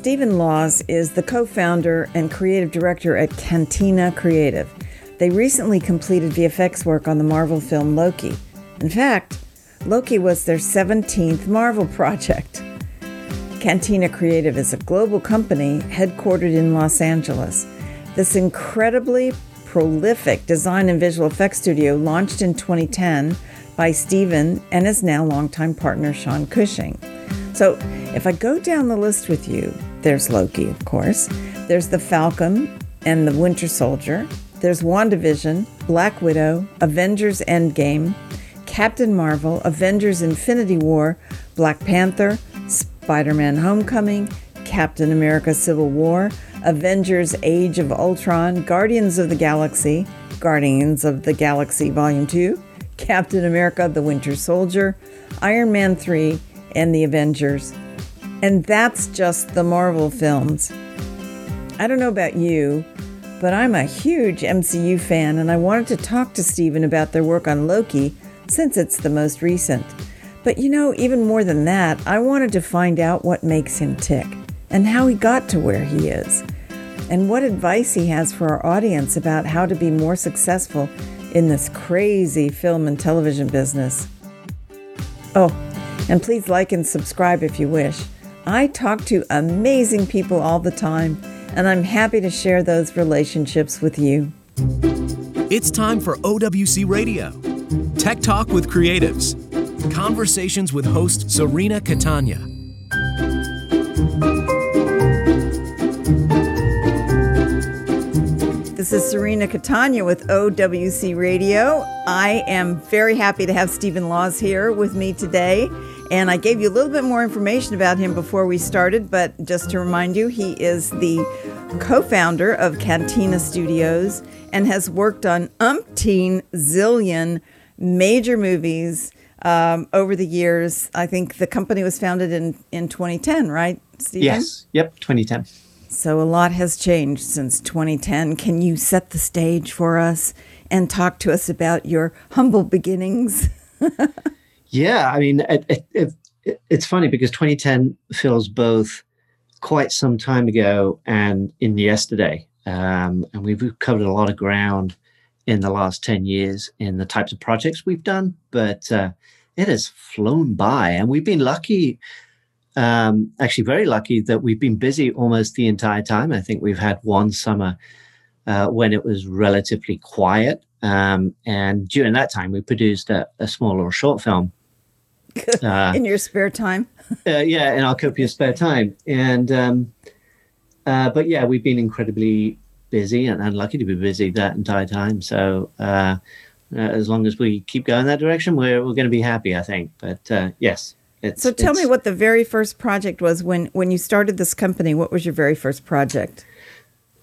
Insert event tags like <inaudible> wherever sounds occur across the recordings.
Stephen Lawes is the co founder and creative director at Cantina Creative. They recently completed VFX work on the Marvel film Loki. In fact, Loki was their 17th Marvel <laughs> project. Cantina Creative is a global company headquartered in Los Angeles. This incredibly prolific design and visual effects studio launched in 2010 by Stephen and his now longtime partner Sean Cushing. So, if I go down the list with you, there's Loki, of course, there's the Falcon and the Winter Soldier, there's WandaVision, Black Widow, Avengers Endgame, Captain Marvel, Avengers Infinity War, Black Panther, Spider Man Homecoming, Captain America Civil War, Avengers Age of Ultron, Guardians of the Galaxy, Guardians of the Galaxy Volume 2, Captain America the Winter Soldier, Iron Man 3, and the Avengers. And that's just the Marvel films. I don't know about you, but I'm a huge MCU fan, and I wanted to talk to Stephen about their work on Loki since it's the most recent. But you know, even more than that, I wanted to find out what makes him tick and how he got to where he is, and what advice he has for our audience about how to be more successful in this crazy film and television business. Oh, and please like and subscribe if you wish. I talk to amazing people all the time, and I'm happy to share those relationships with you. It's time for OWC Radio Tech Talk with Creatives. Conversations with host Serena Catania. This is Serena Catania with OWC Radio. I am very happy to have Stephen Lawes here with me today. And I gave you a little bit more information about him before we started, but just to remind you, he is the co founder of Cantina Studios and has worked on umpteen zillion major movies um, over the years. I think the company was founded in, in 2010, right, Stephen? Yes. Yep, 2010. So a lot has changed since 2010. Can you set the stage for us and talk to us about your humble beginnings? <laughs> yeah, I mean, it, it, it, it's funny because 2010 feels both quite some time ago and in yesterday. Um, and we've covered a lot of ground in the last 10 years in the types of projects we've done, but uh, it has flown by. And we've been lucky um, actually very lucky that we've been busy almost the entire time. I think we've had one summer uh, when it was relatively quiet. Um, and during that time, we produced a, a small little short film. Uh, <laughs> in your spare time? <laughs> uh, yeah, in our copious spare time. And, um, uh, but yeah, we've been incredibly busy and, and lucky to be busy that entire time. So, uh, uh, as long as we keep going that direction, we're, we're going to be happy, I think. But yes, it's, so tell me what the very first project was when when you started this company. What was your very first project?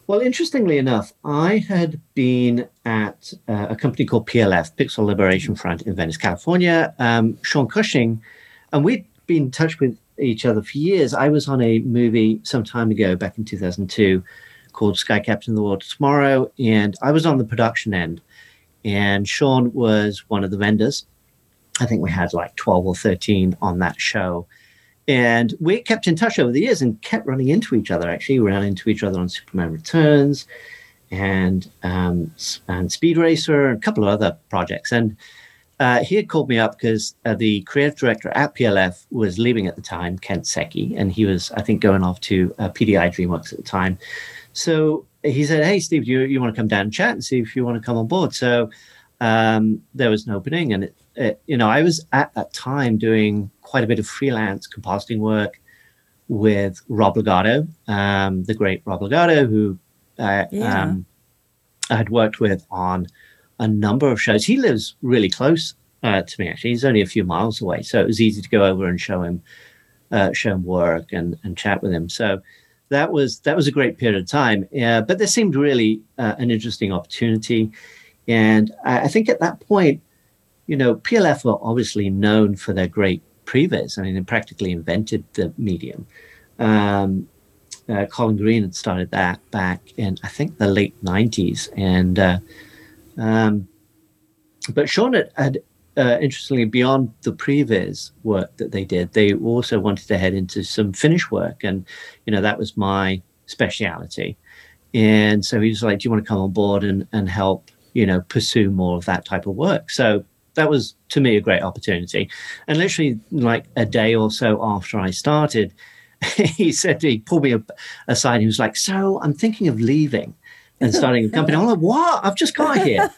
Well, interestingly enough, I had been at uh, a company called PLF, Pixel Liberation Front in Venice, California. Um, Sean Cushing, and we'd been in touch with each other for years. I was on a movie some time ago, back in 2002, called Sky Captain the World Tomorrow, and I was on the production end, and Sean was one of the vendors I think we had like 12 or 13 on that show. And we kept in touch over the years and kept running into each other. Actually, we ran into each other on Superman Returns and um, and Speed Racer and a couple of other projects. And uh, he had called me up because uh, the creative director at PLF was leaving at the time, Kent Seki, and he was, I think, going off to uh, PDI DreamWorks at the time. So he said, "Hey, Steve, do you, you want to come down and chat and see if you want to come on board?" So um, there was an opening, and it uh, you know, I was at that time doing quite a bit of freelance compositing work with Rob Legato, um, the great Rob Legato, who uh, yeah. um, I had worked with on a number of shows. He lives really close uh, to me, actually. He's only a few miles away, so it was easy to go over and show him, uh, show him work and and chat with him. So that was that was a great period of time. Yeah, but there seemed really uh, an interesting opportunity, and I, I think at that point you know, PLF were obviously known for their great previs. I mean, they practically invented the medium. Um, uh, Colin Green had started that back in, I think, the late 90s. And, uh, um, but Sean had, had uh, interestingly, beyond the previs work that they did, they also wanted to head into some finish work, and you know that was my speciality. And so he was like, "Do you want to come on board and and help, you know, pursue more of that type of work?" So that was to me a great opportunity. And literally, like a day or so after I started, <laughs> he said he pulled me aside. He was like, "So I'm thinking of leaving." and starting a company. I'm like, what? I've just got here.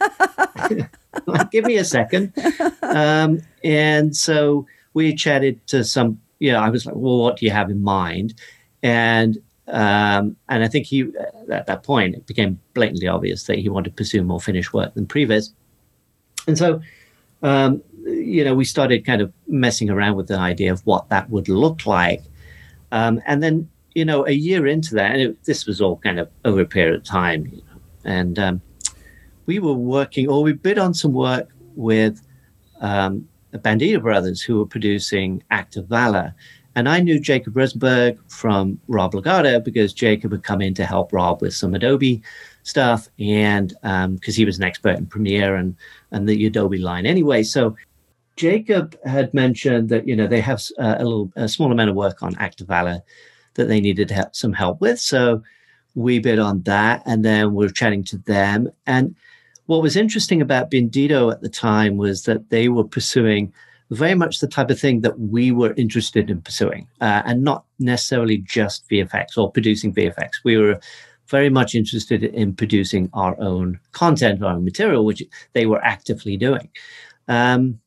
<laughs> like, give me a second. Um, and so we chatted to some, you know, I was like, well, what do you have in mind? And um, and I think he, at that point, it became blatantly obvious that he wanted to pursue more finished work than previs. And so, um, you know, we started kind of messing around with the idea of what that would look like. Um, and then you know, a year into that, and it, this was all kind of over a period of time, you know, and um, we were working, or we bid on some work with um, the Bandito brothers who were producing Act of Valor. And I knew Jacob Rosenberg from Rob Legato because Jacob had come in to help Rob with some Adobe stuff, and because um, he was an expert in Premiere and and the Adobe line anyway. So Jacob had mentioned that you know they have uh, a little a small amount of work on Act of Valor that they needed some help with. So we bid on that, and then we are chatting to them. And what was interesting about Bandito at the time was that they were pursuing very much the type of thing that we were interested in pursuing, uh, and not necessarily just VFX or producing VFX. We were very much interested in producing our own content, our own material, which they were actively doing. Um,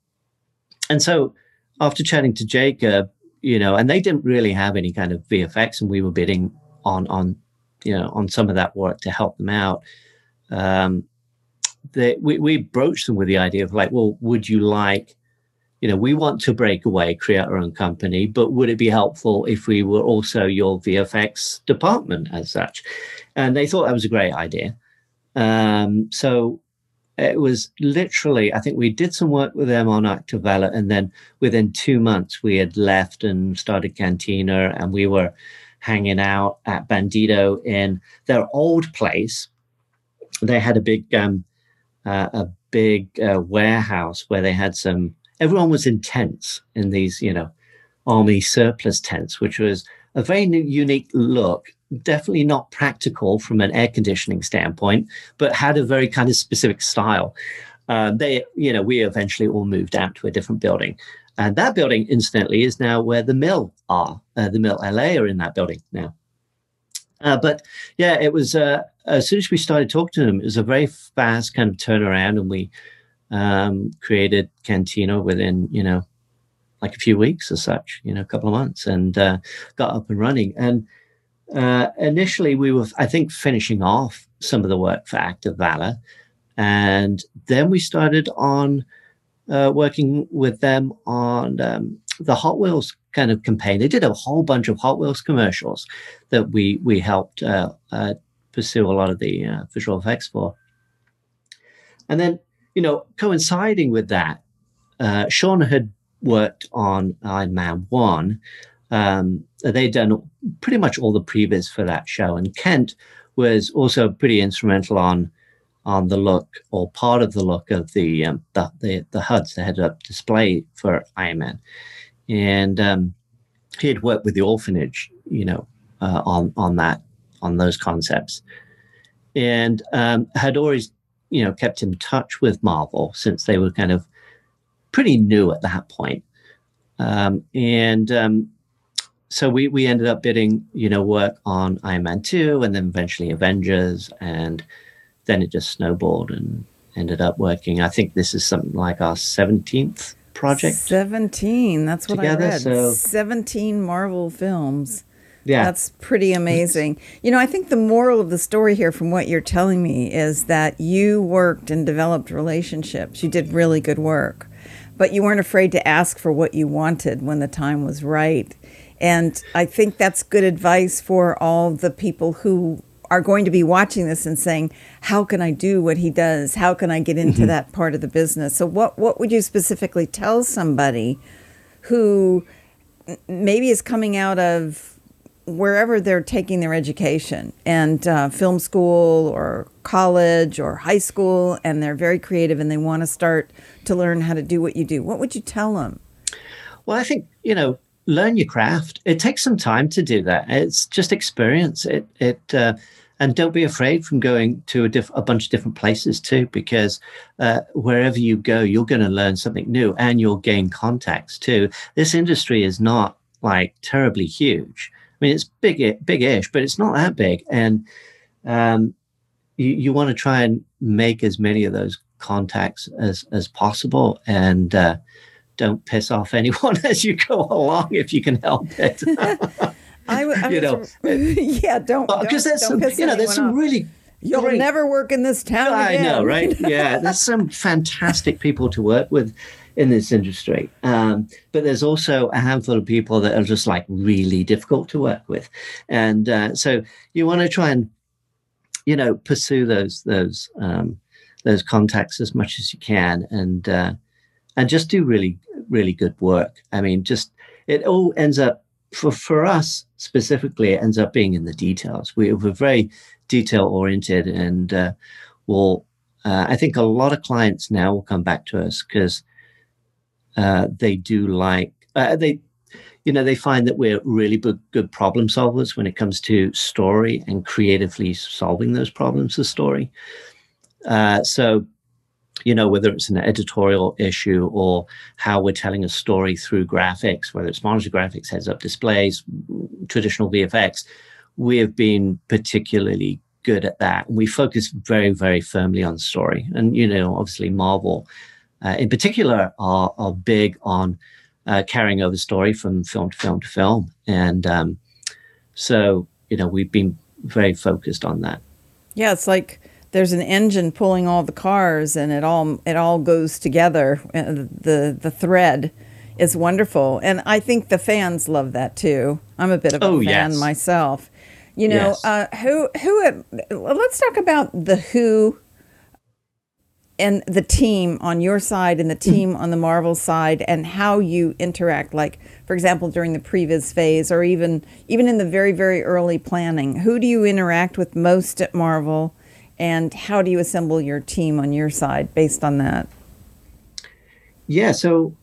and so, after chatting to Jacob, you know, and they didn't really have any kind of VFX, and we were bidding on on you know on some of that work to help them out. Um, they, we we broached them with the idea of like, well, would you like, you know, we want to break away, create our own company, but would it be helpful if we were also your VFX department as such? And they thought that was a great idea. Um, so it was literally, I think we did some work with them on Act of Valor, and then within two months we had left and started Cantina, and we were hanging out at Bandito in their old place. They had a big, um, uh, a big uh, warehouse where they had some. Everyone was in tents in these, you know, army surplus tents, which was a very unique look definitely not practical from an air conditioning standpoint, but had a very kind of specific style. Uh, they, you know, we eventually all moved out to a different building. And that building, incidentally, is now where the mill are. Uh, the mill LA are in that building now. Uh, but yeah, it was uh, as soon as we started talking to them, it was a very fast kind of turnaround, and we um, created Cantina within you know like a few weeks or such, you know, a couple of months, and uh, got up and running. And uh, initially, we were, I think, finishing off some of the work for Act of Valor. And then we started on uh, working with them on um, the Hot Wheels kind of campaign. They did a whole bunch of Hot Wheels commercials that we we helped uh, uh pursue a lot of the uh, visual effects for. And then, you know, coinciding with that, uh, Sean had worked on Iron Man 1 um, they'd done pretty much all the previs for that show, and Kent was also pretty instrumental on on the look or part of the look of the um, the, the, the HUDs, the head-up display for Iron Man, and um, he had worked with the orphanage, you know, uh, on on that on those concepts, and um, had always you know kept in touch with Marvel since they were kind of pretty new at that point. Um, and um, so we we ended up bidding, you know, work on Iron Man two, and then eventually Avengers, and then it just snowballed and ended up working. I think this is something like our seventeenth project. Seventeen. That's what together, I read. So. Seventeen Marvel films. Yeah. That's pretty amazing. You know, I think the moral of the story here, from what you're telling me, is that you worked and developed relationships. You did really good work, but you weren't afraid to ask for what you wanted when the time was right. And I think that's good advice for all the people who are going to be watching this and saying, "How can I do what he does? How can I get into mm-hmm. that part of the business?" So, what what would you specifically tell somebody who maybe is coming out of wherever they're taking their education and uh, film school or college or high school, and they're very creative and they want to start to learn how to do what you do, what would you tell them? Well, I think, you know, learn your craft. It takes some time to do that. It's just experience. It, it, uh, and don't be afraid from going to a, diff- a bunch of different places too, because uh, wherever you go, you're going to learn something new and you'll gain contacts too. This industry is not like terribly huge. I mean, it's big, big-ish, but it's not that big. And um, you, you want to try and make as many of those contacts as as possible, and uh, don't piss off <laughs> anyone as you go along if you can help it. <laughs> I, I you know, <laughs> yeah, don't because there's some, you know, there's some off. really You'll great, never work in this town. I again. know, right? yeah, there's some fantastic people to work with in this industry, um, but there's also a handful of people that are just like really difficult to work with, and uh, so you want to try and, you know, pursue those those um, those contacts as much as you can, and uh, and just do really really good work. I mean, just it all ends up for for us specifically, it ends up being in the details. We, we're very detail oriented, and uh, will uh, I think a lot of clients now will come back to us because uh, they do like uh, they you know they find that we're really good, good problem solvers when it comes to story and creatively solving those problems of story. Uh, so you know, whether it's an editorial issue or how we're telling a story through graphics, whether it's monitor graphics, heads up displays, traditional VFX, we have been particularly good at that. We focus very, very firmly on story. And, you know, obviously Marvel uh, in particular are, are big on uh, carrying over story from film to film to film. And um, so, you know, we've been very focused on that. Yeah, it's like there's an engine pulling all the cars and it all it all goes together the the thread is wonderful and i think the fans love that too i'm a bit of a oh, fan yes. myself you know yes. uh, who who let's talk about the who and the team on your side and the mm-hmm. team on the marvel side and how you interact like for example during the previs phase or even even in the very very early planning who do you interact with most at marvel and how do you assemble your team on your side based on that? Yeah, so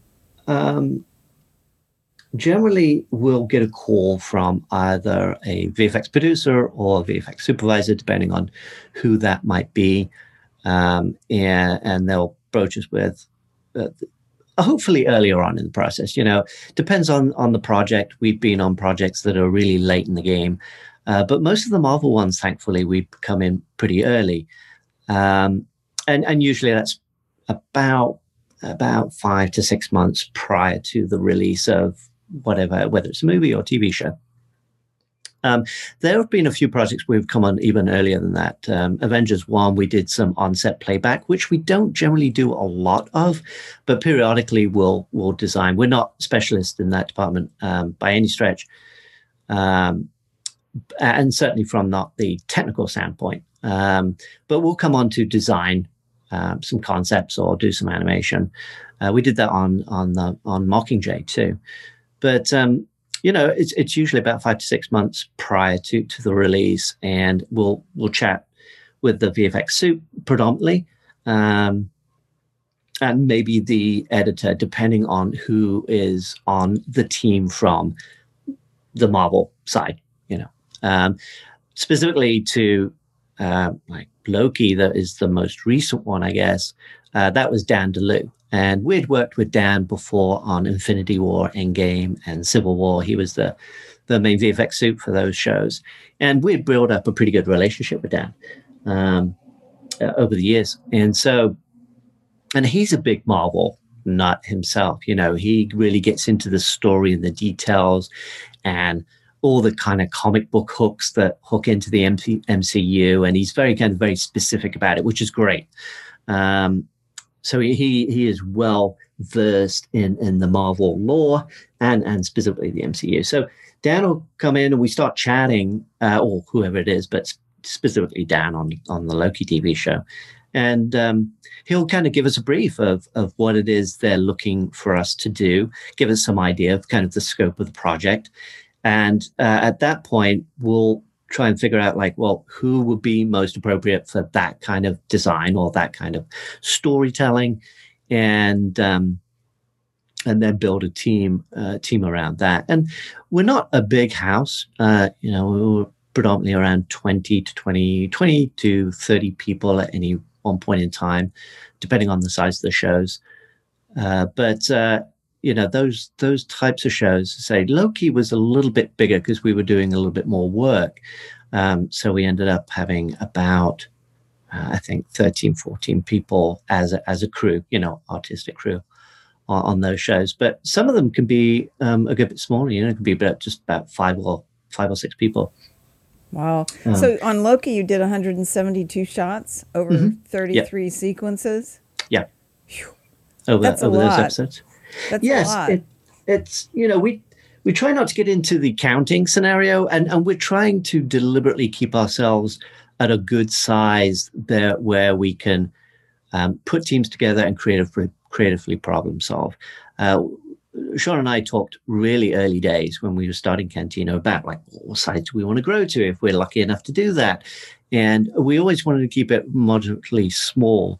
um, generally we'll get a call from either a VFX producer or a VFX supervisor, depending on who that might be, um, and, and they'll broach us with. Uh, hopefully earlier on in the process you know depends on on the project we've been on projects that are really late in the game uh, but most of the Marvel ones, thankfully, we come in pretty early, um, and and usually that's about about five to six months prior to the release of whatever, whether it's a movie or TV show. Um, there have been a few projects we've come on even earlier than that. Um, Avengers 1, we did some on-set playback, which we don't generally do a lot of, but periodically we'll, we'll design. We're not specialists in that department um, by any stretch. Um, and certainly from not the technical standpoint. Um, but we'll come on to design um, some concepts or do some animation. Uh, we did that on on the on Mockingjay too, but um, you know it's it's usually about five to six months prior to to the release, and we'll we'll chat with the VFX suit predominantly. Um, and maybe the editor, depending on who is on the team from the Marvel side, you know. Um, specifically to uh, like Loki, that is the most recent one, I guess. Uh, that was Dan DeLeeuw. And we'd worked with Dan before on Infinity War, Endgame, and Civil War. He was the, the main VFX suit for those shows. And we'd built up a pretty good relationship with Dan um, uh, over the years. And so, and he's a big Marvel nut himself. You know, he really gets into the story and the details and all the kind of comic book hooks that hook into the MC- MCU, and he's very kind of very specific about it, which is great. Um, so he he is well versed in in the Marvel lore and and specifically the MCU. So Dan will come in and we start chatting, uh, or whoever it is, but specifically Dan on on the Loki TV show, and um, he'll kind of give us a brief of of what it is they're looking for us to do, give us some idea of kind of the scope of the project, And uh, at that point, we'll try and figure out like, well, who would be most appropriate for that kind of design or that kind of storytelling, and um, and then build a team uh, team around that. And we're not a big house, uh, you know. We're predominantly around 20 to 20, 20 to 30 people at any one point in time, depending on the size of the shows. Uh, but uh, you know those those types of shows say loki was a little bit bigger because we were doing a little bit more work. Um, so we ended up having about uh, i think 13 14 people as a, as a crew you know artistic crew on, on those shows. But some of them can be um, a good bit smaller you know it can be about just about five or five or six people. Wow. Um, so on loki you did 172 shots over mm-hmm. 33 yeah. sequences? Yeah. Over, That's over a those episodes That's yes, it, it's you know we we try not to get into the counting scenario, and and we're trying to deliberately keep ourselves at a good size there where we can um, put teams together and creatively creatively problem solve. Uh, Sean and I talked really early days when we were starting Cantina about like what size do we want to grow to if we're lucky enough to do that, and we always wanted to keep it moderately small,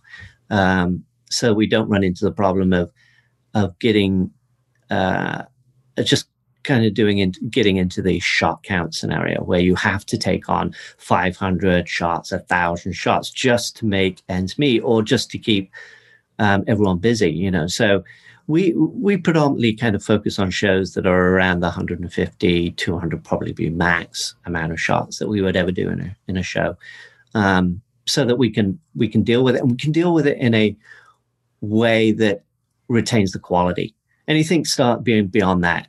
um, so we don't run into the problem of of getting uh, just kind of doing in, getting into the shot count scenario where you have to take on 500 shots, a thousand shots just to make ends meet or just to keep um, everyone busy, you know. So we we predominantly kind of focus on shows that are around the 150, 200 probably be max amount of shots that we would ever do in a in a show, um, so that we can we can deal with it and we can deal with it in a way that retains the quality. Anything start being beyond that,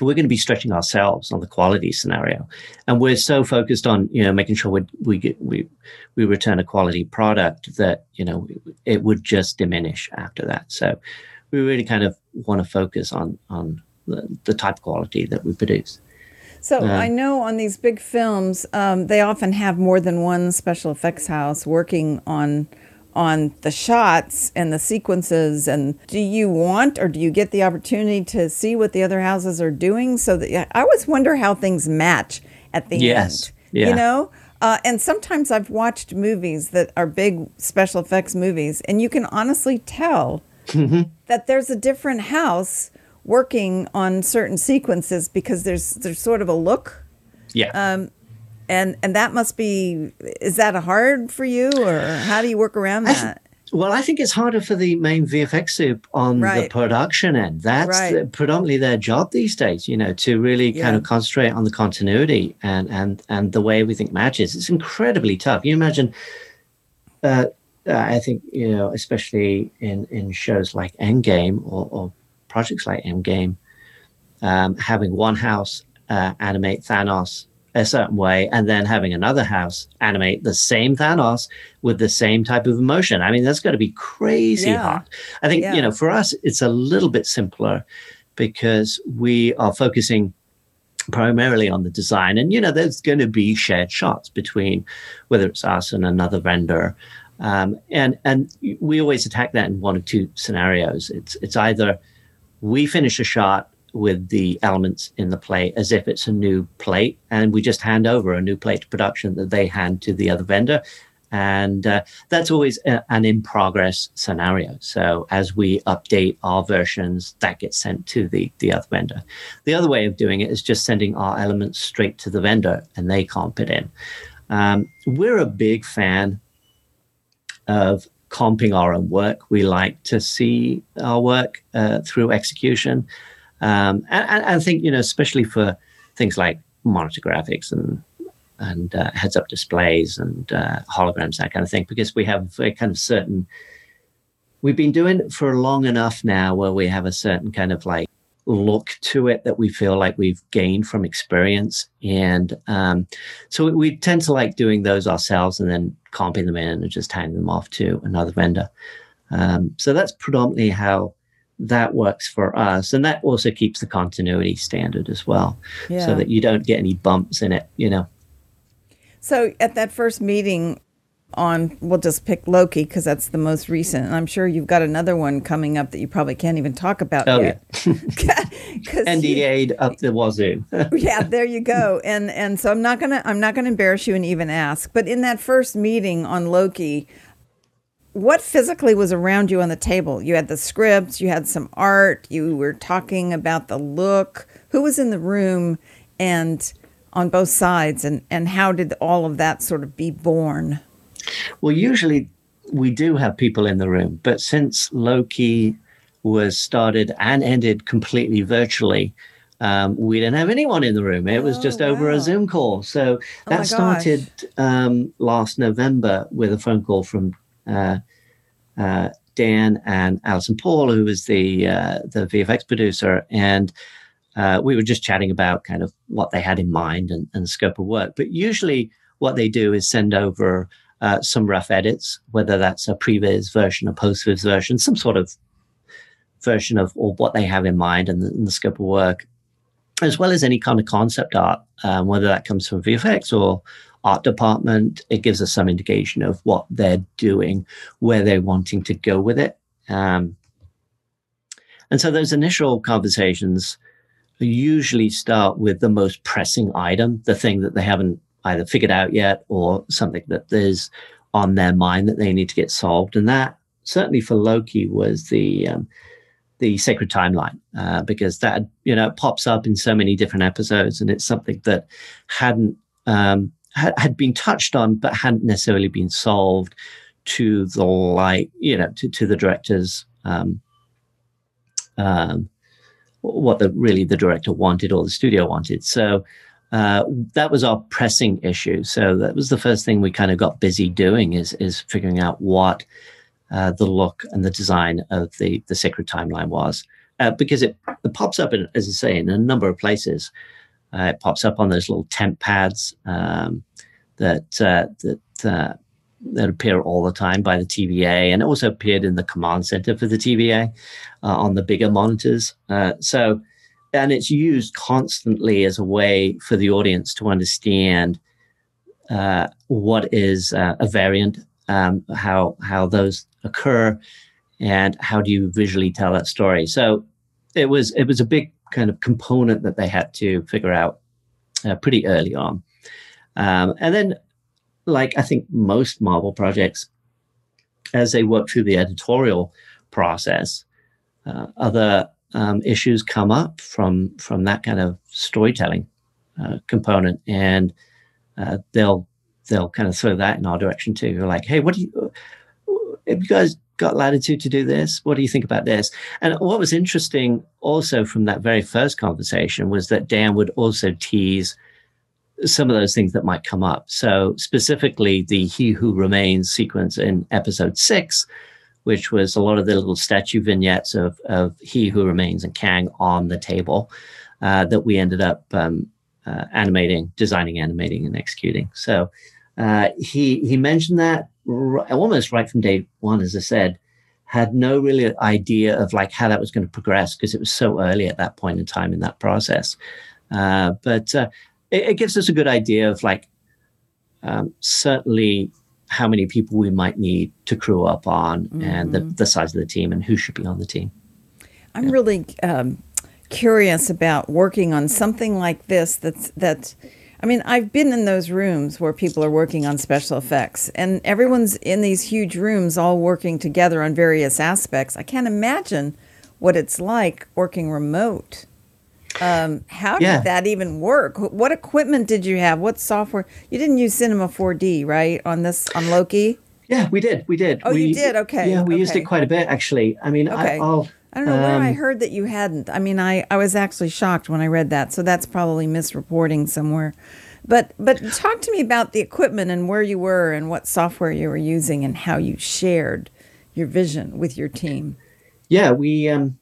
we're going to be stretching ourselves on the quality scenario, and we're so focused on you know making sure we we get we we return a quality product that you know it would just diminish after that. So we really kind of want to focus on on the, the type quality that we produce. So uh, I know on these big films, um, they often have more than one special effects house working on on the shots and the sequences and do you want or do you get the opportunity to see what the other houses are doing so that i always wonder how things match at the yes. end yeah. you know uh, and sometimes i've watched movies that are big special effects movies and you can honestly tell mm-hmm. that there's a different house working on certain sequences because there's there's sort of a look yeah um, and and that must be is that hard for you or how do you work around that well, I think it's harder for the main VFX sup on Right. the production end. That's Right. the- predominantly their job these days, you know, to really kind of concentrate on the continuity and and and the way everything matches. It's incredibly tough. You imagine, uh, uh, I think you know, especially in in shows like Endgame or, or projects like Endgame, um, having one house uh, animate Thanos a certain way and then having another house animate the same Thanos with the same type of emotion. I mean, that's got to be crazy Yeah. hard. I think, Yeah. you know, for us, it's a little bit simpler because we are focusing primarily on the design. And, you know, there's going to be shared shots between whether it's us and another vendor. Um, and and we always attack that in one of two scenarios. It's it's either we finish a shot with the elements in the play as if it's a new plate, and we just hand over a new plate to production that they hand to the other vendor. And uh, that's always a, an in progress scenario. So as we update our versions, that gets sent to the, the other vendor. The other way of doing it is just sending our elements straight to the vendor and they comp it in. Um, we're a big fan of comping our own work. We like to see our work uh, through execution. Um, and, I think, you know, especially for things like monitor graphics and and uh, heads up displays and uh, holograms, that kind of thing, because we have a kind of certain, we've been doing it for long enough now where we have a certain kind of like look to it that we feel like we've gained from experience. And um, so we, we tend to like doing those ourselves and then comping them in and just handing them off to another vendor. Um, so that's predominantly how that works for us. And that also keeps the continuity standard as well, Yeah. so that you don't get any bumps in it, you know. So at that first meeting on, we'll just pick Loki because that's the most recent. And I'm sure you've got another one coming up that you probably can't even talk about Oh, yet. <laughs> <laughs> NDA'd up the wazoo. <laughs> yeah, there you go. And and so I'm not gonna I'm not gonna embarrass you and even ask. But in that first meeting on Loki, what physically was around you on the table? You had the scripts, you had some art, you were talking about the look. Who was in the room and on both sides and, and how did all of that sort of be born? Well, usually we do have people in the room, but since Loki was started and ended completely virtually, um, we didn't have anyone in the room. It was just oh, over wow. a Zoom call. So oh that started um, last November with a phone call from Dan and Alison Paul, who was the uh, the VFX producer, and uh, we were just chatting about kind of what they had in mind and, and scope of work. But usually, what they do is send over uh, some rough edits, whether that's a previs version, a postviz version, some sort of version of or what they have in mind and the, and the scope of work, as well as any kind of concept art, um, whether that comes from VFX or art department. It gives us some indication of what they're doing, where they're wanting to go with it. Um, and so those initial conversations usually start with the most pressing item, the thing that they haven't either figured out yet or something that is on their mind that they need to get solved. And that certainly for Loki was the um, the sacred timeline uh, because that you know pops up in so many different episodes and it's something that hadn't um, had, been touched on but hadn't necessarily been solved to the like you know to, to the director's um, um, what the really the director wanted or the studio wanted. So uh, that was our pressing issue. So that was the first thing we kind of got busy doing is is figuring out what uh, the look and the design of the the sacred timeline was, uh, because it, it pops up in, as I say, in a number of places. Uh, it pops up on those little TemPads um, that uh, that uh, that appear all the time by the TVA, and it also appeared in the command center for the TVA on the bigger monitors. so, and it's used constantly as a way for the audience to understand what is a variant um, how how those occur, and how do you visually tell that story. So it was it was a big kind of component that they had to figure out uh, pretty early on, um, and then like I think most Marvel projects, as they work through the editorial process, uh, other um, issues come up from from that kind of storytelling uh, component, and uh, they'll they'll kind of throw that in our direction too. You're like, hey, what do you, have you guys got latitude to do this? What do you think about this? And what was interesting also from that very first conversation was that Dan would also tease some of those things that might come up. So specifically the He Who Remains sequence in episode six, which was a lot of the little statue vignettes of, of He Who Remains and Kang on the table uh, that we ended up um, uh, animating, designing, animating, and executing. So uh, he he mentioned that r- almost right from day one, as I said, had no really idea of like how that was going to progress because it was so early at that point in time in that process. Uh, but uh, it, it, gives us a good idea of like um, certainly how many people we might need to crew up on mm-hmm. and the, mm-hmm. the, size of the team and who should be on the team. I'm yeah. really um, curious about working on something like this that's that's I mean, I've been in those rooms where people are working on special effects, and everyone's in these huge rooms all working together on various aspects. I can't imagine what it's like working remote. Um, how yeah. did that even work? What equipment did you have? What software? You didn't use Cinema 4D, right? On this, on Loki? Yeah, we did. We did. Oh, we, you did? Okay. Yeah, we okay. used it quite a bit, actually. I mean, okay. I, will I don't know um, where I um, heard that you hadn't. I mean, I, I was actually shocked when I read that, so that's probably misreporting somewhere. But but talk to me about the equipment and where you were and what software you were using and how you shared your vision with your team. Yeah, we um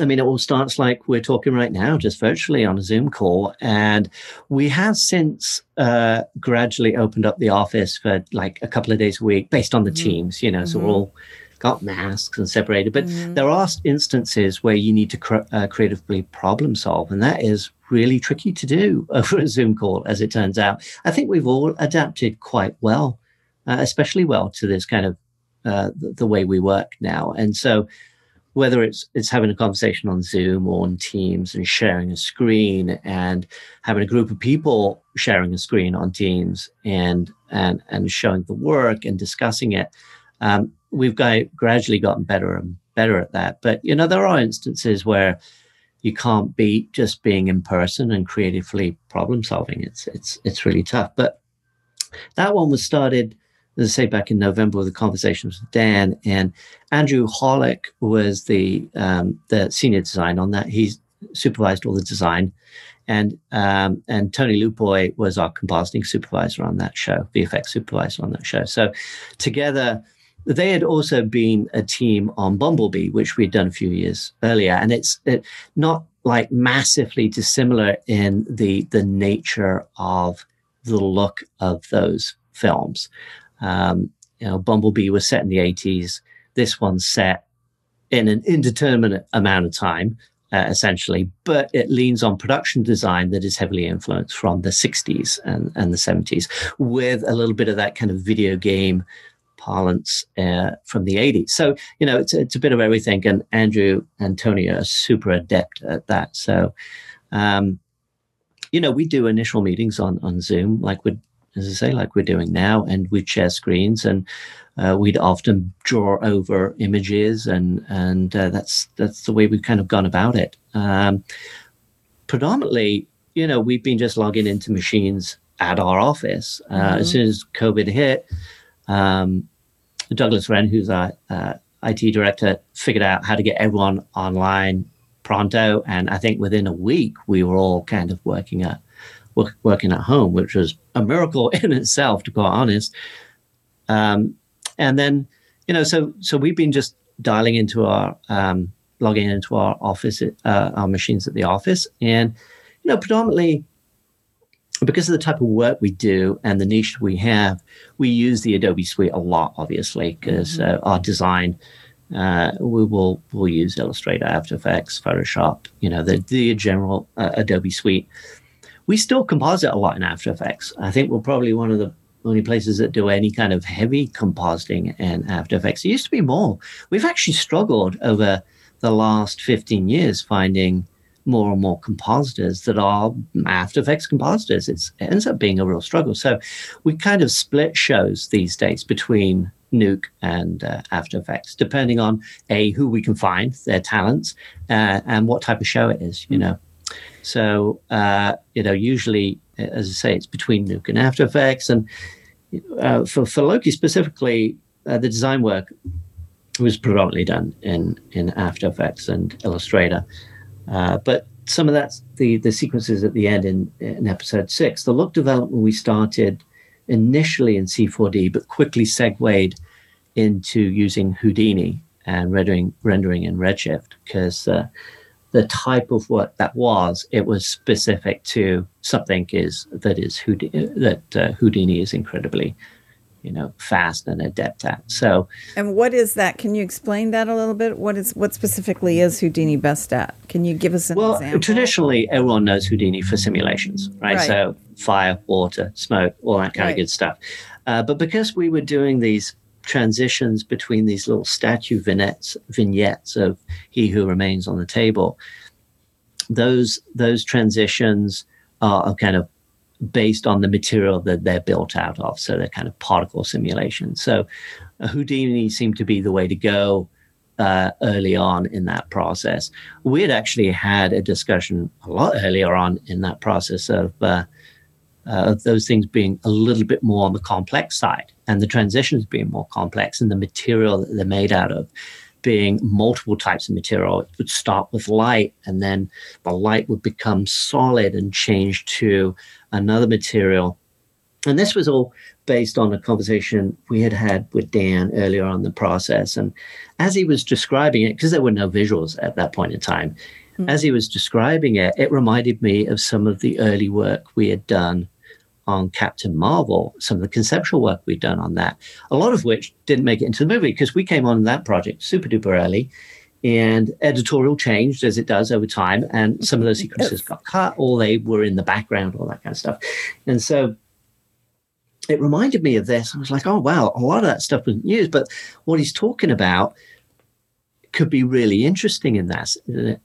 I mean, it all starts like we're talking right now, just virtually on a Zoom call. And we have since uh, gradually opened up the office for like a couple of days a week based on the mm-hmm. teams, you know, mm-hmm. so we're all got masks and separated. But mm-hmm. there are instances where you need to cr- uh, creatively problem solve, and that is really tricky to do <laughs> over a Zoom call, as it turns out. I think we've all adapted quite well, uh, especially well to this kind of uh, the, the, way we work now. And so whether it's it's having a conversation on Zoom or on Teams and sharing a screen and having a group of people sharing a screen on Teams and and and showing the work and discussing it. Um, we've got, gradually gotten better and better at that. But you know, there are instances where you can't beat just being in person and creatively problem solving. It's it's it's really tough. But that one was started, as I say, back in November with the conversations with Dan and Andrew Hollick was the um, the senior design on that. He supervised all the design, and um, and Tony Lupoi was our compositing supervisor on that show, VFX supervisor on that show. So together they had also been a team on Bumblebee, which we'd done a few years earlier, and it's it, not like massively dissimilar in the the nature of the look of those films. Um, you know, Bumblebee was set in the 80s. This one's set in an indeterminate amount of time, uh, essentially, but it leans on production design that is heavily influenced from the 60s and, and the 70s, with a little bit of that kind of video game parlance uh, from the 80s. So, you know, it's, it's a bit of everything. And Andrew and Tony are super adept at that. So, um, you know, we do initial meetings on, on Zoom, like we as I say, like we're doing now, and we'd share screens and uh, we'd often draw over images and, and uh, that's, that's the way we've kind of gone about it. Um, predominantly, you know, we've been just logging into machines at our office. Uh, mm-hmm. As soon as COVID hit, um, Douglas Wren, who's our uh, IT director, figured out how to get everyone online pronto. And I think within a week, we were all kind of working at working at home, which was a miracle <laughs> in itself, to be quite honest. Um, and then, you know, so so we've been just dialing into our um, logging into our office, uh, our machines at the office, and you know, predominantly because of the type of work we do and the niche we have, we use the Adobe Suite a lot, obviously, because mm-hmm. uh, our design, uh, we will we'll use Illustrator, After Effects, Photoshop, you know, the, the general uh, Adobe Suite. We still composite a lot in After Effects. I think we're probably one of the only places that do any kind of heavy compositing in After Effects. It used to be more. We've actually struggled over the last 15 years finding more and more compositors that are After Effects compositors. It's, it ends up being a real struggle. So we kind of split shows these days between Nuke and uh, After Effects, depending on a who we can find, their talents, uh, and what type of show it is. You know, so uh, you know, usually, as I say, it's between Nuke and After Effects, and uh, for for Loki specifically, uh, the design work was predominantly done in in After Effects and Illustrator. Uh, but some of that's the the sequences at the end in, in episode six. The look development we started initially in C4D, but quickly segued into using Houdini and rendering rendering in Redshift because uh, the type of work that was, it was specific to something is that is Houdini, that uh, Houdini is incredibly you know fast and adept at so and what is that can you explain that a little bit what is what specifically is houdini best at can you give us an well example? traditionally everyone knows houdini for simulations right, right. so fire water smoke all that kind right. of good stuff uh, but because we were doing these transitions between these little statue vignettes vignettes of he who remains on the table those those transitions are kind of based on the material that they're built out of. So they're kind of particle simulations. So Houdini seemed to be the way to go uh, early on in that process. We had actually had a discussion a lot earlier on in that process of, uh, uh, of those things being a little bit more on the complex side and the transitions being more complex and the material that they're made out of being multiple types of material. It would start with light, and then the light would become solid and change to another material. And this was all based on a conversation we had had with Dan earlier on the process. And as he was describing it, because there were no visuals at that point in time, mm-hmm. as he was describing it, it reminded me of some of the early work we had done on Captain Marvel, some of the conceptual work we'd done on that, a lot of which didn't make it into the movie because we came on that project super duper early and editorial changed as it does over time. And some of those sequences got cut or they were in the background, all that kind of stuff. And so it reminded me of this. I was like, oh, wow, a lot of that stuff wasn't used. But what he's talking about could be really interesting in that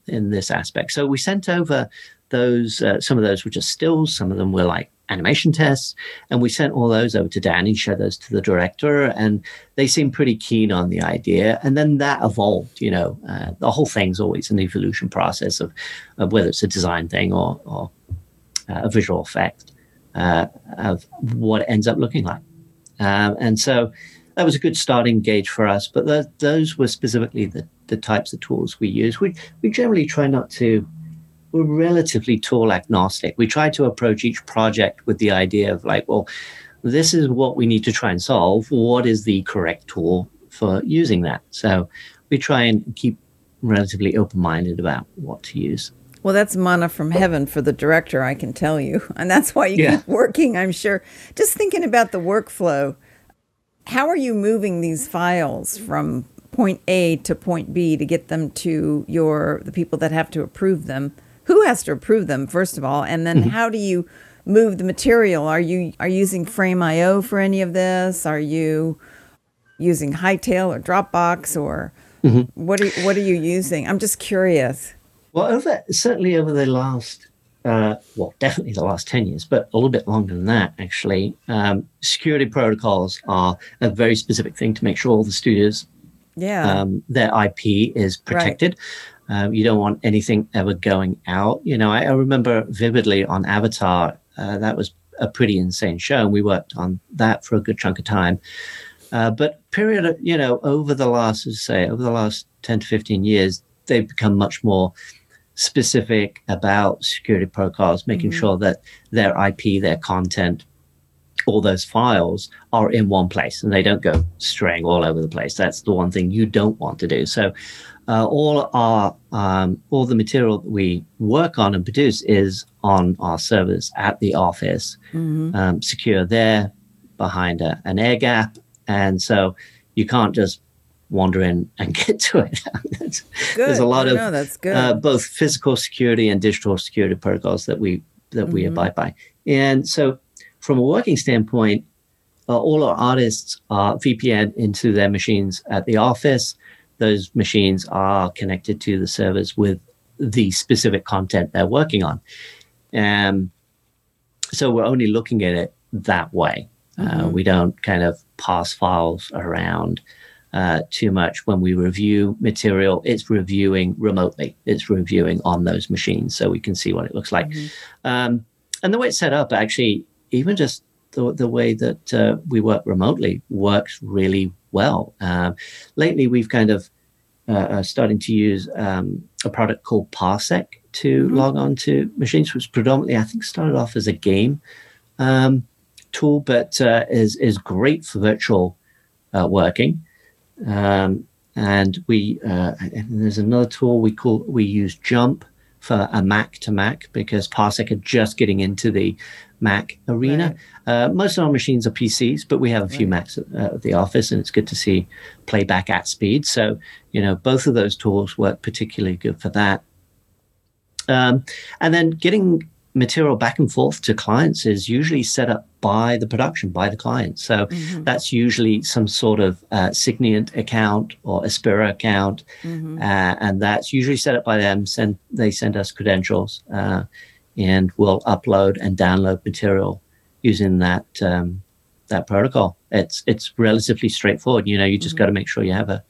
in this aspect. So we sent over those. Uh, some of those were just stills. Some of them were like animation tests, and we sent all those over to Danny, showed those to the director, and they seemed pretty keen on the idea. And then that evolved. You know, uh, the whole thing's always an evolution process of, of whether it's a design thing or, or uh, a visual effect uh, of what it ends up looking like. Um, and so that was a good starting gauge for us. But those were specifically the, the types of tools we use. We, we generally try not to, we're relatively tool agnostic. We try to approach each project with the idea of like, well, this is what we need to try and solve. What is the correct tool for using that? So we try and keep relatively open minded about what to use. Well, that's manna from heaven for the director, I can tell you. <laughs> And that's why you yeah. keep working, I'm sure. Just thinking about the workflow, how are you moving these files from point A to point B to get them to your the people that have to approve them? Who has to approve them first of all, and then mm-hmm. how do you move the material? Are you are you using Frame.io for any of this? Are you using Hightail or Dropbox or mm-hmm. what are what are you using? I'm just curious. Well, over certainly over the last uh, well, definitely the last 10 years, but a little bit longer than that, actually. Um, security protocols are a very specific thing to make sure all the studios, yeah. Um, their IP is protected. Um, you don't want anything ever going out. You know, I, I remember vividly on Avatar, uh, that was a pretty insane show, and we worked on that for a good chunk of time. Uh, but period, you know, over the last, say, over the last 10 to 15 years, they've become much more specific about security protocols, making mm-hmm. sure that their IP, their content, all those files are in one place and they don't go straying all over the place. That's the one thing you don't want to do. So, uh, all our um, all the material that we work on and produce is on our servers at the office, mm-hmm. um, secure there behind a, an air gap, and so you can't just wander in and <laughs> get to it. There's a lot of no, that's good. Uh, both physical security and digital security protocols that we that mm-hmm. we abide by. And so, from a working standpoint, uh, all our artists are VPN into their machines at the office. Those machines are connected to the servers with the specific content they're working on. And so we're only looking at it that way. Uh, mm-hmm. Uh, we don't kind of pass files around uh, too much when we review material. It's reviewing remotely. It's reviewing on those machines, so we can see what it looks like. Mm-hmm. Um, and the way it's set up, actually, even just the, the way that uh, we work remotely works really well. Um, lately, we've kind of uh, starting to use um, a product called Parsec to mm-hmm. log on to machines, which predominantly I think started off as a game um, tool, but uh, is is great for virtual uh, working. Um, and we uh, and there's another tool we call we use Jump for a Mac to Mac because Parsec are just getting into the Mac arena. Right. Uh, most of our machines are PCs, but we have a few right. Macs at, uh, at, the office, and it's good to see playback at speed. So you know both of those tools work particularly good for that. Um, and then getting material back and forth to clients is usually set up by the production, by the client. So mm-hmm. that's usually some sort of uh, Signiant account or Aspera account, mm-hmm. uh, and that's usually set up by them. Send they send us credentials, uh, and we'll upload and download material using that um, that protocol. It's it's relatively straightforward. You know, you just mm-hmm. got to make sure you have a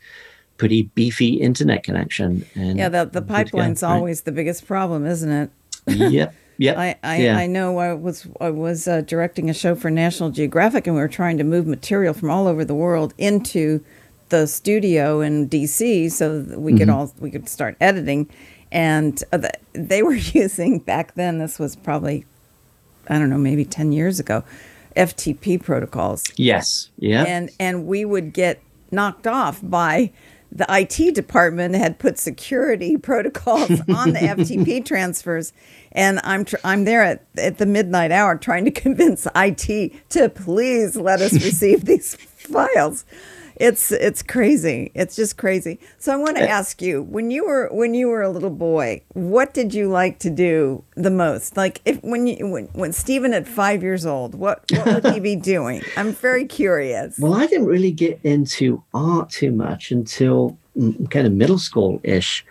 pretty beefy internet connection. And yeah, the the pipeline's always right? the biggest problem, isn't it? <laughs> yep. Yeah, I I, yeah. I know. I was I was uh, directing a show for National Geographic, and we were trying to move material from all over the world into the studio in DC so that we mm-hmm. could all we could start editing. And uh, they were <laughs> using back then. This was probably I don't know, maybe ten years ago. FTP protocols. Yes. Yeah. And and we would get knocked off by the IT department had put security <laughs> protocols on the FTP <laughs> transfers, and I'm tr- I'm there at, at the midnight hour trying to convince IT to please let us receive these files. It's it's crazy. It's just crazy. So I want to eh. ask you, when you were when you were a little boy, what did you like to do the most? Like if when you when, when Stephen at five years old, what what would he be <laughs> doing? I'm very curious. Well, I didn't really get into art too much until mm, kind of middle school ish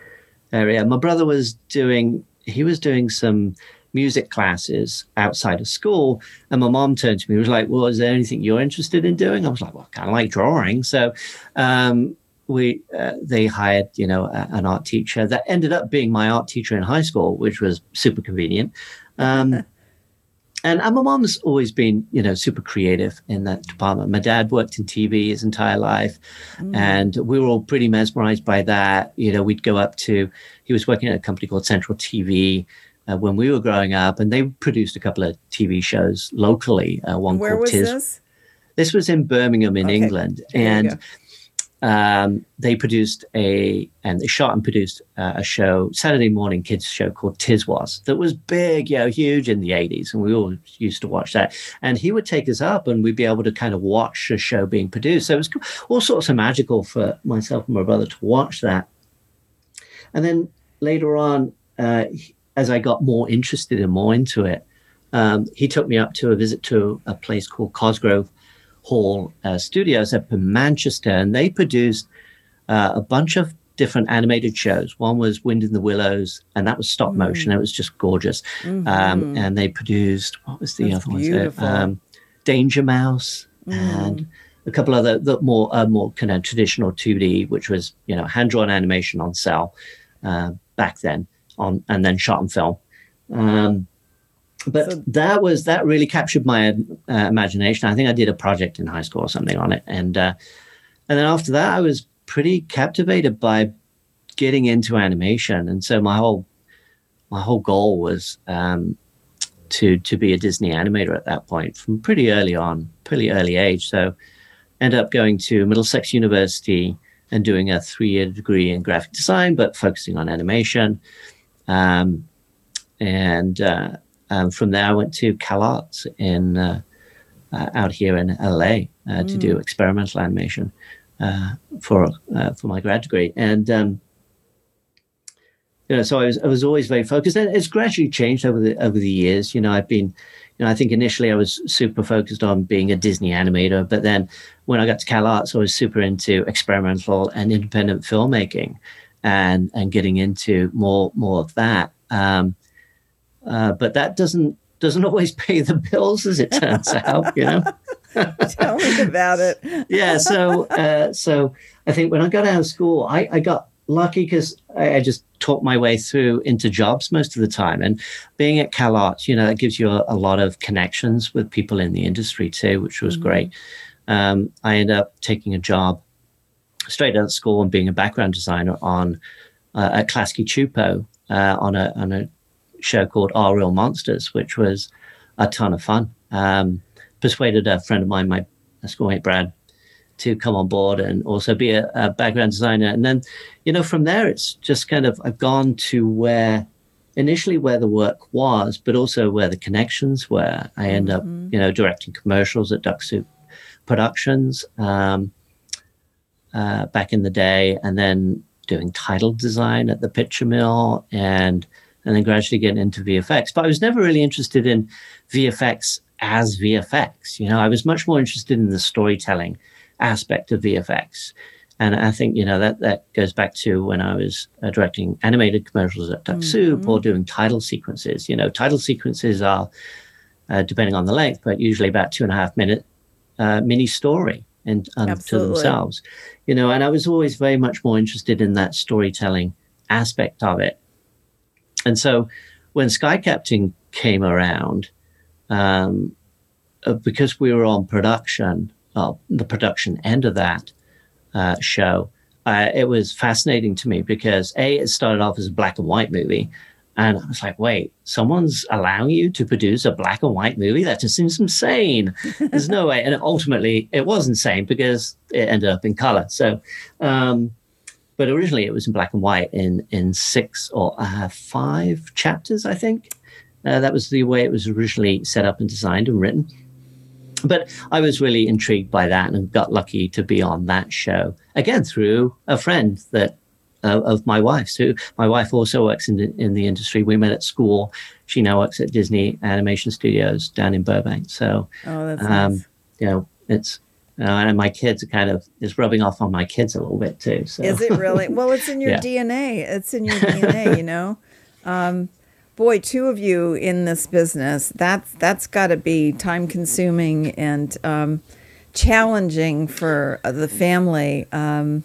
area. My brother was doing he was doing some music classes outside of school. And my mom turned to me and was like, Well, is there anything you're interested in doing? I was like, Well, I kind of like drawing. So um, we uh, they hired, you know, a, an art teacher that ended up being my art teacher in high school, which was super convenient. Um, <laughs> and, and my mom's always been, you know, super creative in that department. My dad worked in TV his entire life, mm. and we were all pretty mesmerized by that. You know, we'd go up to, he was working at a company called Central TV, uh, when we were growing up, and they produced a couple of TV shows locally. Uh, one Where called was Tis. this? This was in Birmingham, in Okay, England, there and um, they produced a and they shot and produced uh, a show, Saturday morning kids show called Tiswas, that was big, you know, huge in the '80s, and we all used to watch that. And he would take us up, and we'd be able to kind of watch a show being produced. So it was all sorts of magical for myself and my brother to watch that. And then later on, uh, as I got more interested and more into it, um, he took me up to a visit to a place called Cosgrove Hall uh, Studios up in Manchester, and they produced uh, a bunch of different animated shows. One was Wind in the Willows, and that was stop motion. It was just gorgeous. Um, and they produced what was the Mm-hmm. That's other one? beautiful. Um, Danger Mouse and a couple other the more uh, more kind of traditional 2D, which was you know hand drawn animation on cel uh, back then on and then shot on film. Um, but So- that was that really captured my uh, imagination. I think I did a project in high school or something on it, and uh, and then after that, I was pretty captivated by getting into animation, and so my whole my whole goal was um, to to be a Disney animator at that point from pretty early on, pretty early age. So ended up going to Middlesex University and doing a three year degree in graphic design, but focusing on animation. Um, and uh, um, from there, I went to CalArts in uh, uh, out here in LA uh, to do experimental animation uh, for uh, for my grad degree. And um, you know, so I was I was always very focused, and it's gradually changed over the over the years. You know, I've been, you know, I think initially I was super focused on being a Disney animator, but then when I got to CalArts, I was super into experimental and independent filmmaking, and and getting into more more of that. Um, uh, but that doesn't doesn't <laughs> always pay the bills, as it turns out. You know <laughs> Tell me about it. <laughs> yeah so uh, so i think when i got out of school i, I got lucky because I, I just talked my way through into jobs most of the time and being at CalArts, you know that gives you a, a lot of connections with people in the industry too which was great um, i ended up taking a job straight out of school and being a background designer on uh, at Klasky Csupo uh, on a on a show called Our Real Monsters, which was a ton of fun. Um, persuaded a friend of mine, my schoolmate Brad, to come on board and also be a, a background designer. And then, you know, from there, it's just kind of I've gone to where initially where the work was, but also where the connections were. I end up, you know, directing commercials at Duck Soup Productions um, uh, back in the day, and then doing title design at the Picture Mill, and and then gradually getting into VFX. But I was never really interested in VFX as VFX. You know, I was much more interested in the storytelling aspect of VFX. And I think, you know, that, that goes back to when I was uh, directing animated commercials at Duck Soup or doing title sequences. You know, title sequences are, uh, depending on the length, but usually about two and a half minute uh, mini story and unto Absolutely. themselves. You know, and I was always very much more interested in that storytelling aspect of it. And so when Sky Captain came around, um, uh, because we were on production, uh, the production end of that uh, show, uh, it was fascinating to me because A, it started off as a black and white movie. And I was like, wait, someone's allowing you to produce a black and white movie? That just seems insane. There's no way. And ultimately, it was insane because it ended up in color. So, um, but originally it was in black and white in in six or uh, five chapters, I think. Uh, that was the way it was originally set up and designed and written. But I was really intrigued by that and got lucky to be on that show again through a friend that uh, of my wife's. Who my wife also works in the, in the industry. We met at school. She now works at Disney Animation Studios down in Burbank. So Oh, that's um, nice. you know, it's Uh, and my kids are kind of is rubbing off on my kids a little bit too. So. Is it really? Well, it's in <laughs> your Yeah. DNA. It's in your DNA. You know. <laughs> Um, boy, two of you in this business. That's that's got to be time consuming and um, challenging for the family. Um,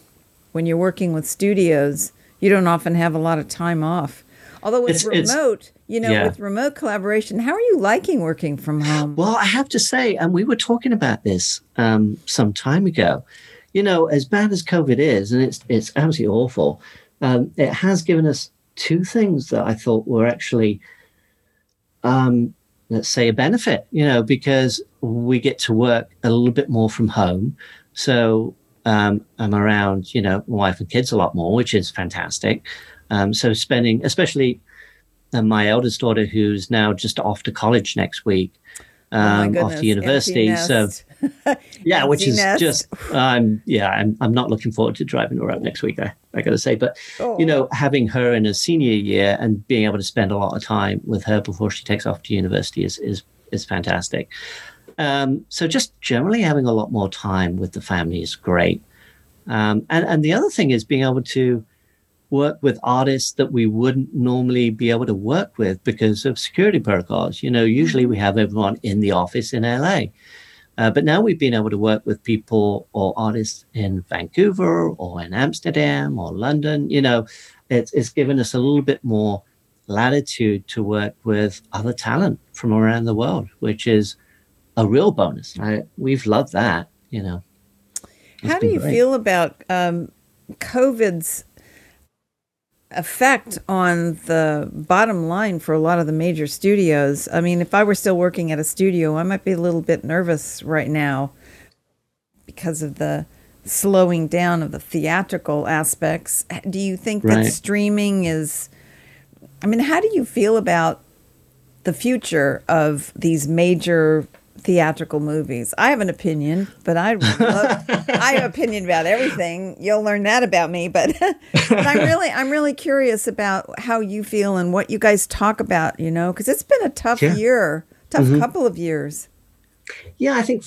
when you're working with studios, you don't often have a lot of time off. Although with It's- it's- remote, you know, yeah. with remote collaboration, how are you liking working from home? Well, I have to say, and we were talking about this um, some time ago. You know, as bad as COVID is, and it's it's absolutely awful, um, it has given us two things that I thought were actually, um, let's say, a benefit. You know, because we get to work a little bit more from home, so um, I'm around, you know, my wife and kids a lot more, which is fantastic. Um, so spending, especially uh, my eldest daughter, who's now just off to college next week, Oh um, off to university. So <laughs> yeah, which is nest. just um, yeah, I'm I'm not looking forward to driving her up next week. I, I got to say, but Oh. you know, having her in a senior year and being able to spend a lot of time with her before she takes off to university is is is fantastic. Um, so just generally having a lot more time with the family is great. Um, and and the other thing is being able to work with artists that we wouldn't normally be able to work with because of security protocols. You know, usually we have everyone in the office in LA. Uh, but now we've been able to work with people or artists in Vancouver or in Amsterdam or London. You know, it's, it's given us a little bit more latitude to work with other talent from around the world, which is a real bonus. I, we've loved that, you know. It's How do you great. feel about um, COVID's effect on the bottom line for a lot of the major studios? I mean, if I were still working at a studio, I might be a little bit nervous right now because of the slowing down of the theatrical aspects. Do you think that streaming is? I mean, how do you feel about the future of these major theatrical movies. I have an opinion, but I love, <laughs> I have an opinion about everything. You'll learn that about me, but, <laughs> but I'm really I'm really curious about how you feel and what you guys talk about. You know, because it's been a tough Yeah. year, tough couple of years. Yeah, I think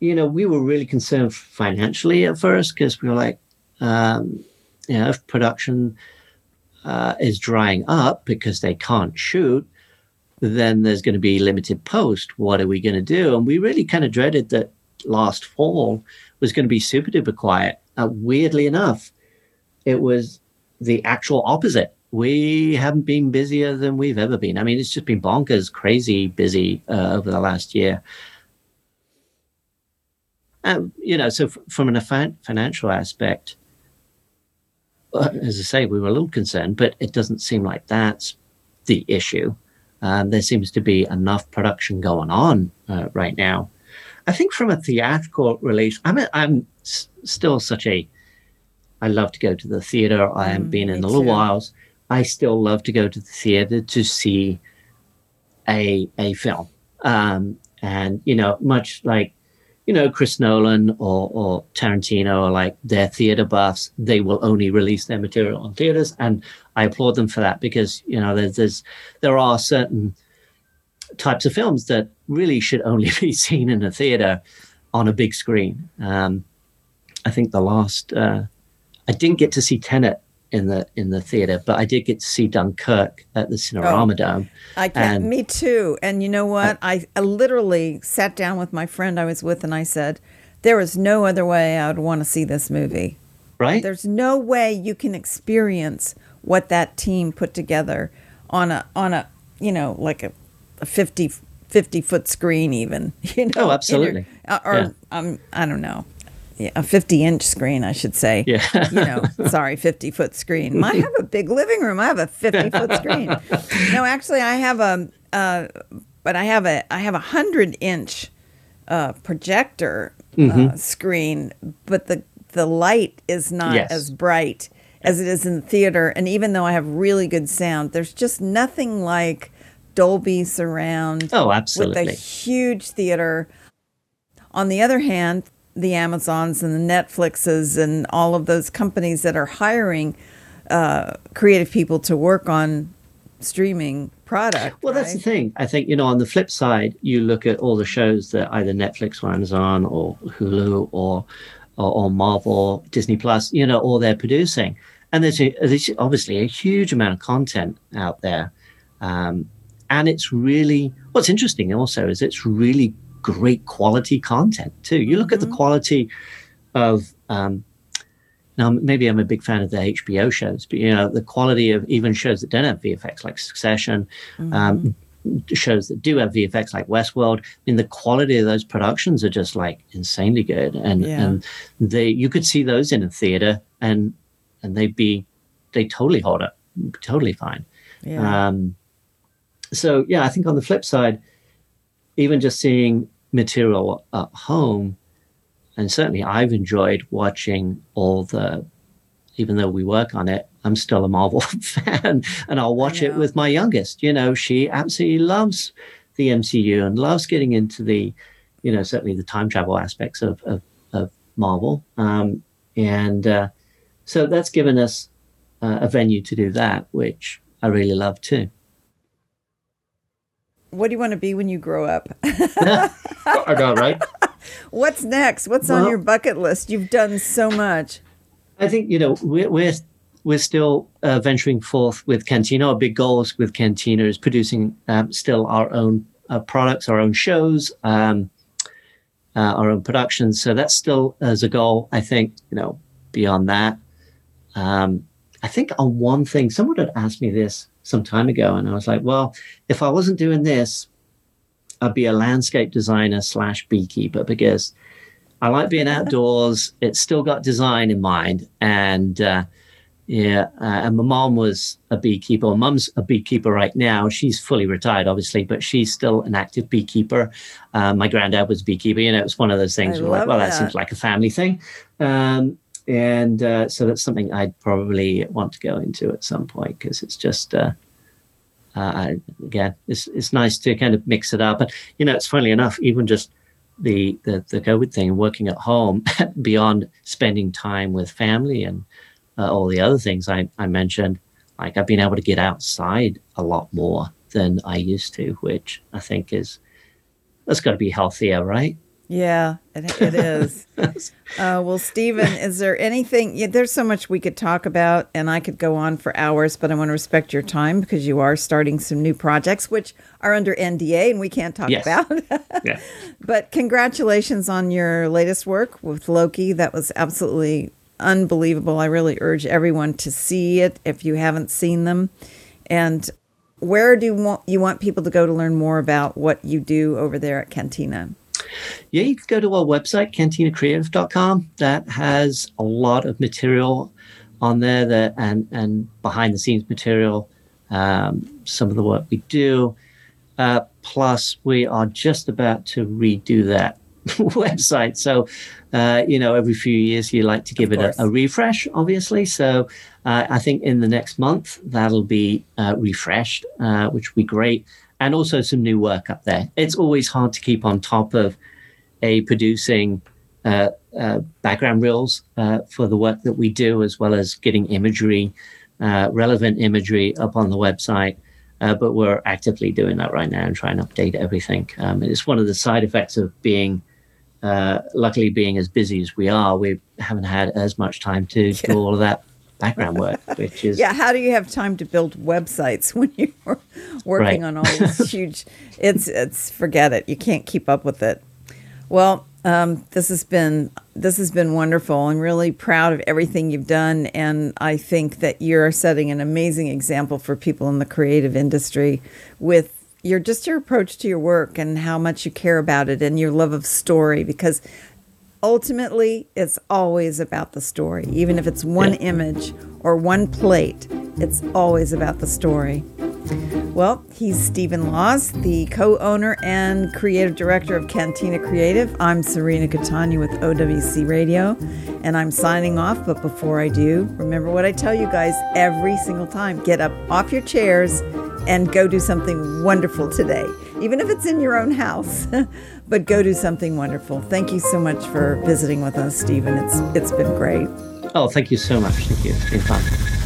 you know we were really concerned financially at first because we were like, um, you know, if production uh, is drying up because they can't shoot, then there's going to be limited post. What are we going to do? And we really kind of dreaded that last fall was going to be super duper quiet. Uh, weirdly enough, it was the actual opposite. We haven't been busier than we've ever been. I mean, it's just been bonkers, crazy busy uh, over the last year. Um, you know, so f- from an affi- financial aspect, uh, as I say, we were a little concerned, but it doesn't seem like that's the issue. Um, there seems to be enough production going on uh, right now. I think from a theatrical release, I'm a, I'm s- still such a. I love to go to the theater. I haven't been in a little too. whiles. I still love to go to the theater to see a a film. Um, and you know, much like you know Chris Nolan or or Tarantino are like they're theater buffs. They will only release their material on theaters, and I applaud them for that because you know there's, there's there are certain types of films that really should only <laughs> be seen in a theater on a big screen. Um, I think the last uh, I didn't get to see Tenet in the in the theater, but I did get to see Dunkirk at the Cinerama Dome. I can't. And- me too. And you know what? I, I literally sat down with my friend I was with, and I said, "There is no other way I would want to see this movie. Right? There's no way you can experience what that team put together on a on a you know like a, a 50, 50 foot screen even. <laughs> You know, Oh, absolutely. Uh, or Yeah. um, I don't know. Yeah, a 50 inch screen, I should say. Yeah. you know, <laughs> sorry, 50 foot screen. I have a big living room. I have a 50 foot screen. No, actually, I have a, uh, but I have a, I have a hundred inch uh, projector uh, screen, but the the light is not Yes. as bright as it is in the theater. And even though I have really good sound, there's just nothing like Dolby surround Oh, absolutely! with a huge theater. On the other hand, the Amazons and the Netflixes and all of those companies that are hiring uh, creative people to work on streaming product. Well, that's the thing. I think, you know, on the flip side, you look at all the shows that either Netflix or Amazon or Hulu or, or, or Marvel, Disney Plus, you know, all they're producing. And there's, a, there's obviously a huge amount of content out there. Um, and it's really, what's interesting also is it's really great quality content too. You look mm-hmm. at the mm-hmm. quality of, um, now, maybe I'm a big fan of the HBO shows, but you know, the quality of even shows that don't have VFX, like Succession, um, mm-hmm. um, shows that do have VFX, like Westworld. I mean, the quality of those productions are just like insanely good, and yeah. and they you could see those in a theater, and and they'd be they totally hold up, totally fine. Yeah. Um, so yeah, I think on the flip side, even just seeing material at home and certainly I've enjoyed watching all the. Even though we work on it, I'm still a Marvel <laughs> fan, and I'll watch it with my youngest. You know, she absolutely loves the MCU and loves getting into the, you know, certainly the time travel aspects of of, of Marvel. Um, and uh, so that's given us uh, a venue to do that, which I really love too. What do you want to be when you grow up? <laughs> <laughs> I got right. What's next? What's well, on your bucket list? You've done so much. I think you know we're we're, we're still uh, venturing forth with Cantina. Our big goals with Cantina is producing um, still our own uh, products, our own shows, um, uh, our own productions. So that's still as a goal. I think you know beyond that. Um, I think on one thing, someone had asked me this some time ago, and I was like, well, if I wasn't doing this, I'd be a landscape designer slash beekeeper because I like being <laughs> outdoors. It's still got design in mind, and uh, yeah, uh, and my mom was a beekeeper. My mom's a beekeeper right now. She's fully retired, obviously, but she's still an active beekeeper. Uh, my granddad was a beekeeper. You know, it's one of those things. Where like, well, that. that. seems like a family thing. Um, and uh, so that's something I'd probably want to go into at some point because it's just uh, uh, again, it's it's nice to kind of mix it up. And you know, it's funny enough, even just the the, the COVID thing, working at home, <laughs> beyond spending time with family and uh, all the other things I, I mentioned, like I've been able to get outside a lot more than I used to, which I think is that's got to be healthier, right? Yeah, it, it is. <laughs> uh, well, Stephen, is there anything? Yeah, there's so much we could talk about, and I could go on for hours, but I want to respect your time because you are starting some new projects, which are under NDA and we can't talk yes. about. yeah. <laughs> But congratulations on your latest work with Loki. That was absolutely unbelievable. I really urge everyone to see it if you haven't seen them. And where do you want, you want people to go to learn more about what you do over there at Cantina? Yeah, you can go to our website, cantinacreative.com. That has a lot of material on there that and and behind the scenes material, um, some of the work we do. Uh, plus, we are just about to redo that <laughs> website. So, uh, you know, every few years you like to give it a, a, refresh, obviously. So, uh, I think in the next month that'll be uh, refreshed, uh, which will be great and also some new work up there. It's always hard to keep on top of a producing uh, uh, background reels uh, for the work that we do, as well as getting imagery, uh, relevant imagery up on the website. Uh, but we're actively doing that right now and trying to update everything. Um, it's one of the side effects of being, uh, luckily, being as busy as we are. We haven't had as much time to yeah. do all of that background work, <laughs> which is yeah. How do you have time to build websites <laughs> when you're working right. on all these <laughs> huge? It's it's forget it. You can't keep up with it. Well, um, this has been this has been wonderful. I'm really proud of everything you've done, and I think that you're setting an amazing example for people in the creative industry with your just your approach to your work and how much you care about it and your love of story because ultimately it's always about the story. Even if it's one image or one plate it's always about the story. Well he's Stephen Lawes the co-owner and creative director of cantina creative. I'm serena catania with owc radio and i'm signing off. But before i do remember what i tell you guys every single time. Get up off your chairs and go do something wonderful today even if it's in your own house <laughs> but go do something wonderful. Thank you so much for visiting with us, Stephen. It's it's been great. Oh, thank you so much. Thank you. It's been fun.